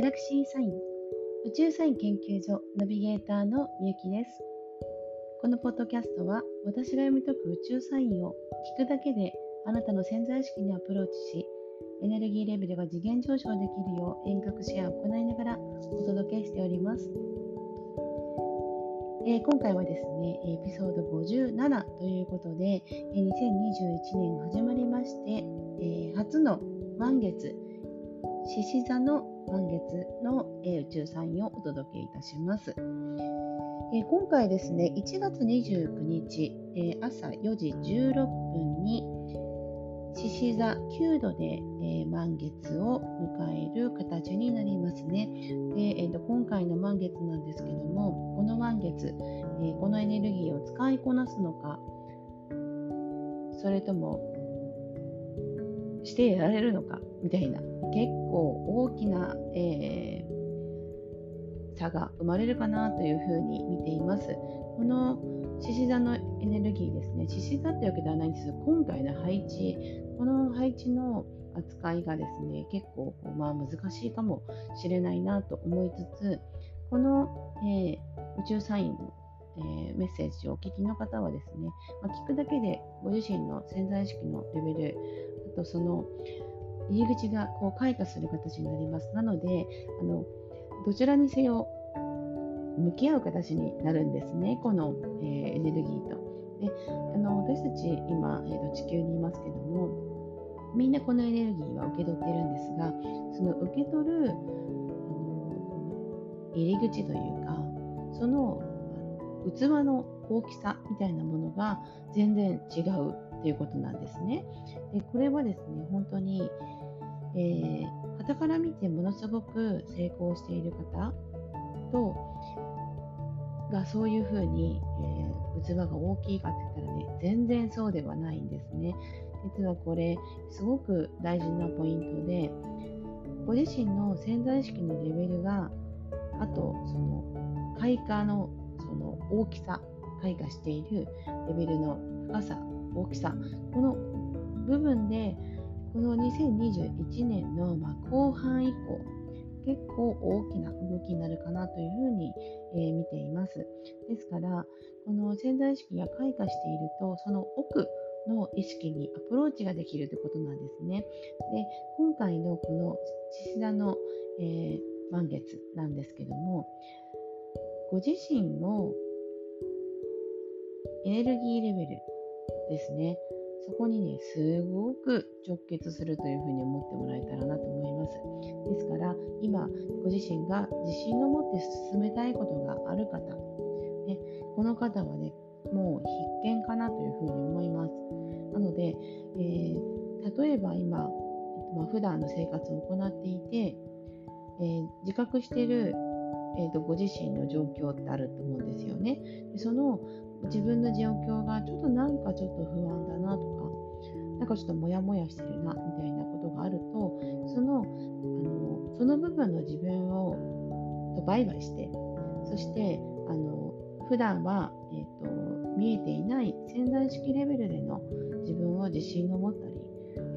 ギャラクシーサイン宇宙サイン研究所ナビゲーターのみゆきです。このポッドキャストは私が読み解く宇宙サインを聞くだけであなたの潜在意識にアプローチしエネルギーレベルが次元上昇できるよう遠隔シェアを行いながらお届けしております。えー、今回はですね、エピソード57ということで、2021年始まりまして、えー、初の満月、獅子座の満月の、え宇宙サインをお届けいたします。え今回ですね、1月29日、え朝4時16分に獅子座9度で、え満月を迎える形になりますね。でえーと、今回の満月なんですけども、この満月、えー、このエネルギーを使いこなすのか、それともしてやられるのかみたいな結構大きな、えー、差が生まれるかなというふうに見ています。この獅子座のエネルギーですね、獅子座ってわけではないんですが、今回の配置、この配置の扱いがですね、結構、まあ、難しいかもしれないなと思いつつ、この、えー、宇宙サインの、えー、メッセージをお聞きの方はですね、まあ、聞くだけでご自身の潜在意識のレベル、あとその入り口がこう開花する形になります。なので、あのどちらにせよ向き合う形になるんですね、この、えー、エネルギーと。であの私たち今、えーと、地球にいますけども、みんなこのエネルギーは受け取ってるんですが、その受け取るあの入り口というか、その器の大きさみたいなものが全然違うっていうことなんですね。でこれはですね、本当に、えー、傍から見てものすごく成功している方とがそういうふうに、えー、器が大きいかって言ったらね全然そうではないんですね。実はこれすごく大事なポイントでご自身の潜在意識のレベルがあとその開花のその大きさ開花しているレベルの深さ大きさこの部分でこの2021年の、ま、後半以降結構大きな動きになるかなというふうに、えー、見ています。ですから、この潜在意識が開花していると、その奥の意識にアプローチができるということなんですね。で、今回のこの獅子座の、えー、満月なんですけども、ご自身のエネルギーレベルですね。そこにね、すごく直結するというふうに思ってもらえたらなと思います。ですから、今、ご自身が自信を持って進めたいことがある方、ね、この方はね、もう必見かなというふうに思います。なので、えー、例えば今、まあ、普段の生活を行っていて、えー、自覚している、えーと、ご自身の状況ってあると思うんですよね。でその自分の状況がちょっとなんかちょっと不安だなとか、なんかちょっとモヤモヤしてるなみたいなことがあると、その、あのその部分の自分をとバイバイして、そして、あの普段は、えーと、見えていない潜在意識レベルでの自分を自信を持ったり、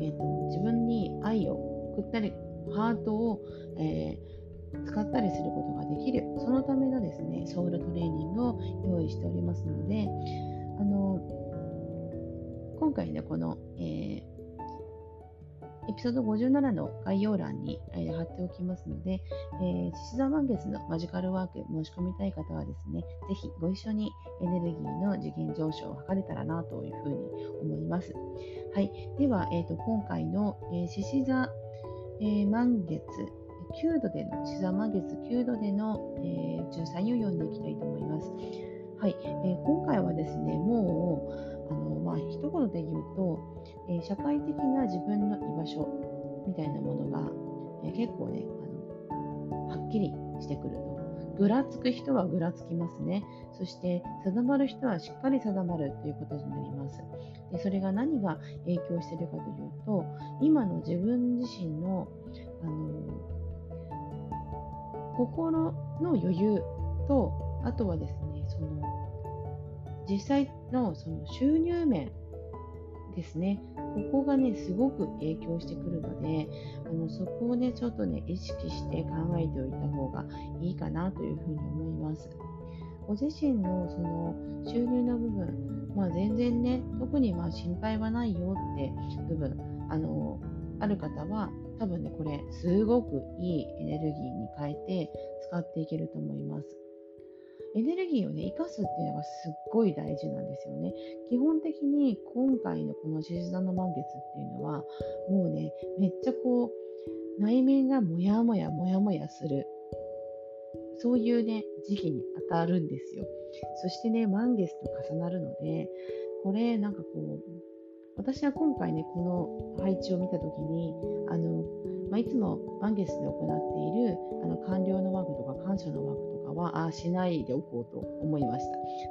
えーと、自分に愛を送ったり、ハートを、えー使ったりすることができるそのためのですねソウルトレーニングを用意しておりますのであの今回ねこの、えー、エピソード57の概要欄に、えー、貼っておきますので、えー、獅子座満月のマジカルワーク申し込みたい方はですね、ぜひご一緒にエネルギーの次元上昇を図れたらなというふうに思います。はい。では、えーと、今回の獅子、えー、座、えー、満月9度での、獅子満月9度での、えー、13位を読んでいきたいと思います。はい、えー、今回はですね、もう、あのまあ、一言で言うと、えー、社会的な自分の居場所みたいなものが、えー、結構ねあの、はっきりしてくると。ぐらつく人はぐらつきますね。そして定まる人はしっかり定まるということになります。でそれが何が影響しているかというと、今の自分自身のあの心の余裕とあとはですねその実際のその収入面ですねここがねすごく影響してくるのであのそこをねちょっとね意識して考えておいた方がいいかなというふうに思います。ご自身のその収入の部分、まあ、全然ね特にまあ心配はないよって部分あのある方は多分ねこれすごくいいエネルギーに変えて使っていけると思います。エネルギーをね、生かすっていうのがすっごい大事なんですよね。基本的に今回のこの獅子座の満月っていうのは、もうね、めっちゃこう、内面がモヤモヤモヤモヤする。そういうね、時期に当たるんですよ。そしてね、満月と重なるので、これなんかこう、私は今回ね、この配置を見たときに、あの、まあ、いつも満月で行っているあの官僚のワークとか感謝のワークとかはあしないでおこうと思いまし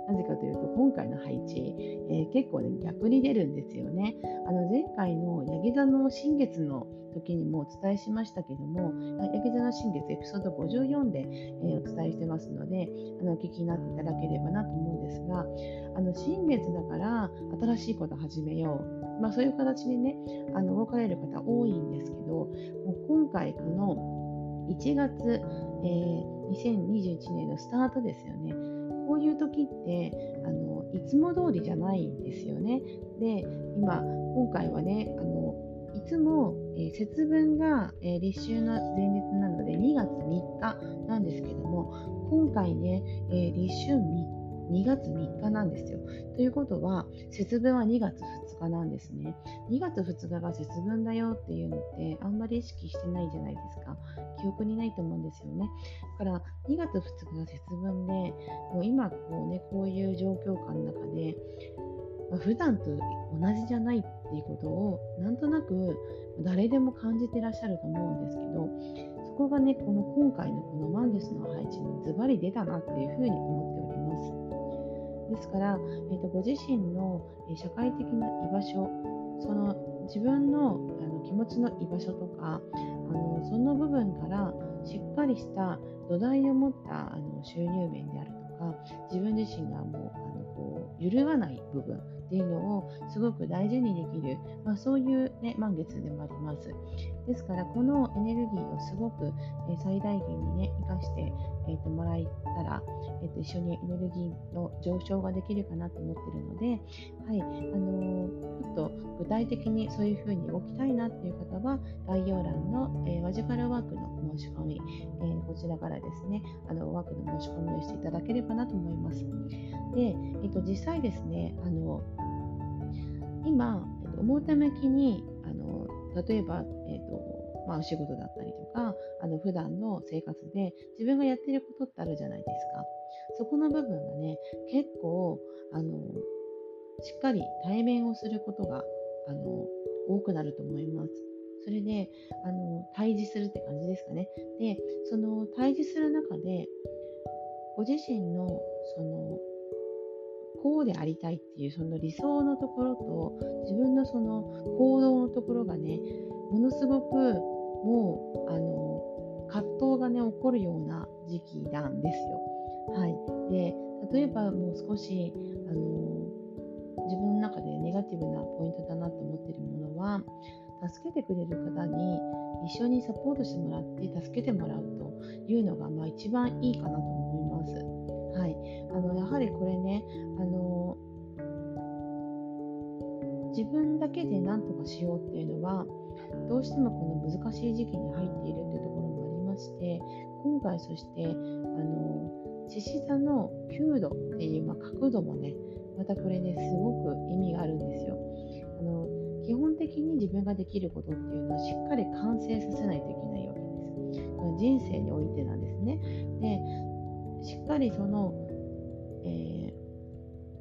た。なぜかというと今回の配置、えー、結構ね逆に出るんですよね。あの前回のヤギ座の新月の時にもお伝えしましたけども、ヤギ座の新月エピソード54で、えー、お伝えしてますので、あのお聞きになっていただければなと思うんですが、あの新月だから新しいこと始めよう。まあ、そういう形でね、あの動かれる方多いんですけど、もう今回この1月、えー、2021年のスタートですよね。こういう時ってあのいつも通りじゃないんですよね。で今今回はねあのいつも、えー、節分が、えー、立秋の前日なので2月3日なんですけども今回ね、えー、立秋3日2月3日なんですよ。ということは、節分は2月2日なんですね。2月2日が節分だよっていうのってあんまり意識してないじゃないですか。記憶にないと思うんですよね。だから2月2日が節分で、もう今こうね、こういう状況下の中で、まあ、普段と同じじゃないっていうことをなんとなく誰でも感じてらっしゃると思うんですけどそこがねこの今回のこの満月の配置にズバリ出たなっていうふうに思って。ですから、えーと、ご自身の社会的な居場所その自分のあの気持ちの居場所とかあのその部分からしっかりした土台を持ったあの収入面であるとか自分自身がもうあのこう揺るがない部分っていうのをすごく大事にできる、まあ、そういう、ね、満月でもあります。ですからこのエネルギーをすごく、え最大限にね生かして、えー、ともらえたら、えー、と一緒にエネルギーの上昇ができるかなと思ってるので、はいあのー、ちょっと具体的にそういうふうに動きたいなっていう方は概要欄の、えー、マジカルワークの申し込み、えー、こちらからですねあのワークの申し込みをしていただければなと思います。で、えー、と実際ですねあの今、えー、と表向きに例えば、えーとまあ、お仕事だったりとかあの普段の生活で自分がやってることってあるじゃないですか。そこの部分がね結構あのしっかり対面をすることがあの多くなると思います。それであの対峙するって感じですかね。でその対峙する中でご自身のそのこうでありたいっていうその理想のところと自分のその行動のところがねものすごくもうあの葛藤がね起こるような時期なんですよ。はい、で例えばもう少しあの自分の中でネガティブなポイントだなと思ってるものは助けてくれる方に一緒にサポートしてもらって助けてもらうというのが、まあ、一番いいかなと思います。はい、あのやはりこれねあの自分だけで何とかしようっていうのはどうしてもこの難しい時期に入っているっていうところもありまして今回そしてあの獅子座の9度っていう、まあ、角度もねまたこれねすごく意味があるんですよ。あの基本的に自分ができることっていうのはしっかり完成させないといけないわけです。人生においてなんですね。でしっかりその、え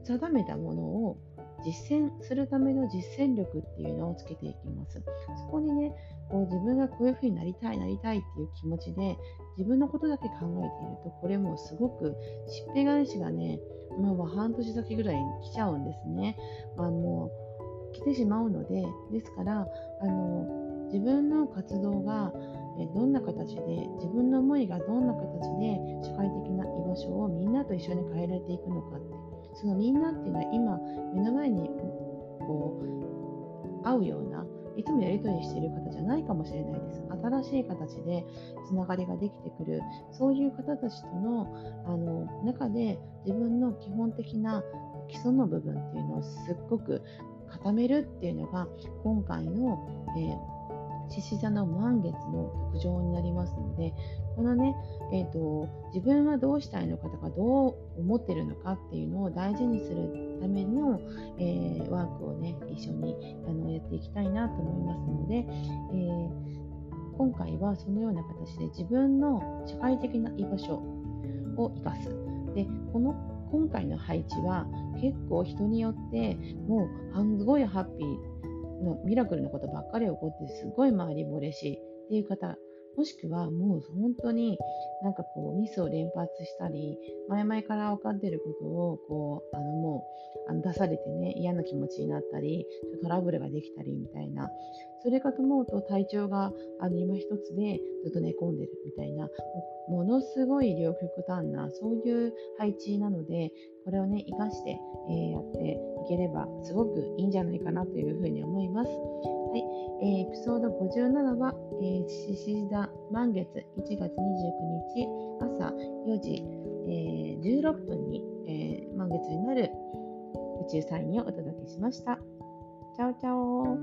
ー、定めたものを実践するための実践力っていうのをつけていきます。そこにね、こう自分がこういうふうになりたい、なりたいっていう気持ちで自分のことだけ考えていると、これもすごくしっぺ返しがね、まあ、半年先ぐらいに来ちゃうんですね。まあ、もう来てしまうので、ですから、あの自分の活動がどんな形で自分の思いがどんな形で社会的な居場所をみんなと一緒に変えられていくのかってそのみんなっていうのは今目の前にこう合うようないつもやり取りしている方じゃないかもしれないです。新しい形でつながりができてくる、そういう方たちとのあの中で自分の基本的な基礎の部分っていうのをすっごく固めるっていうのが今回の、え獅子座の満月の特徴になりますのでこのね、えーと、自分はどうしたいのかとかどう思ってるのかっていうのを大事にするための、えー、ワークをね一緒にあのやっていきたいなと思いますので、えー、今回はそのような形で自分の社会的な居場所を生かす。でこの今回の配置は結構人によってもうすごいハッピーのミラクルのことばっかり起こってすごい周りも嬉しいっていう方もしくはもう本当になんかこうミスを連発したり前々から分かっていることをこうあのもうあの出されてね嫌な気持ちになったりトラブルができたりみたいなそれかと思うと体調があの今一つでずっと寝込んでるみたいなものすごい両極端なそういう配置なのでこれをね生かして、えー、やっていければすごくいいんじゃないかなというふうに思います。はい、えー、エピソード57は、えー、獅子座満月1月29日朝4時、えー、16分に、えー、満月になる宇宙サインをお届けしました。チャオチャオ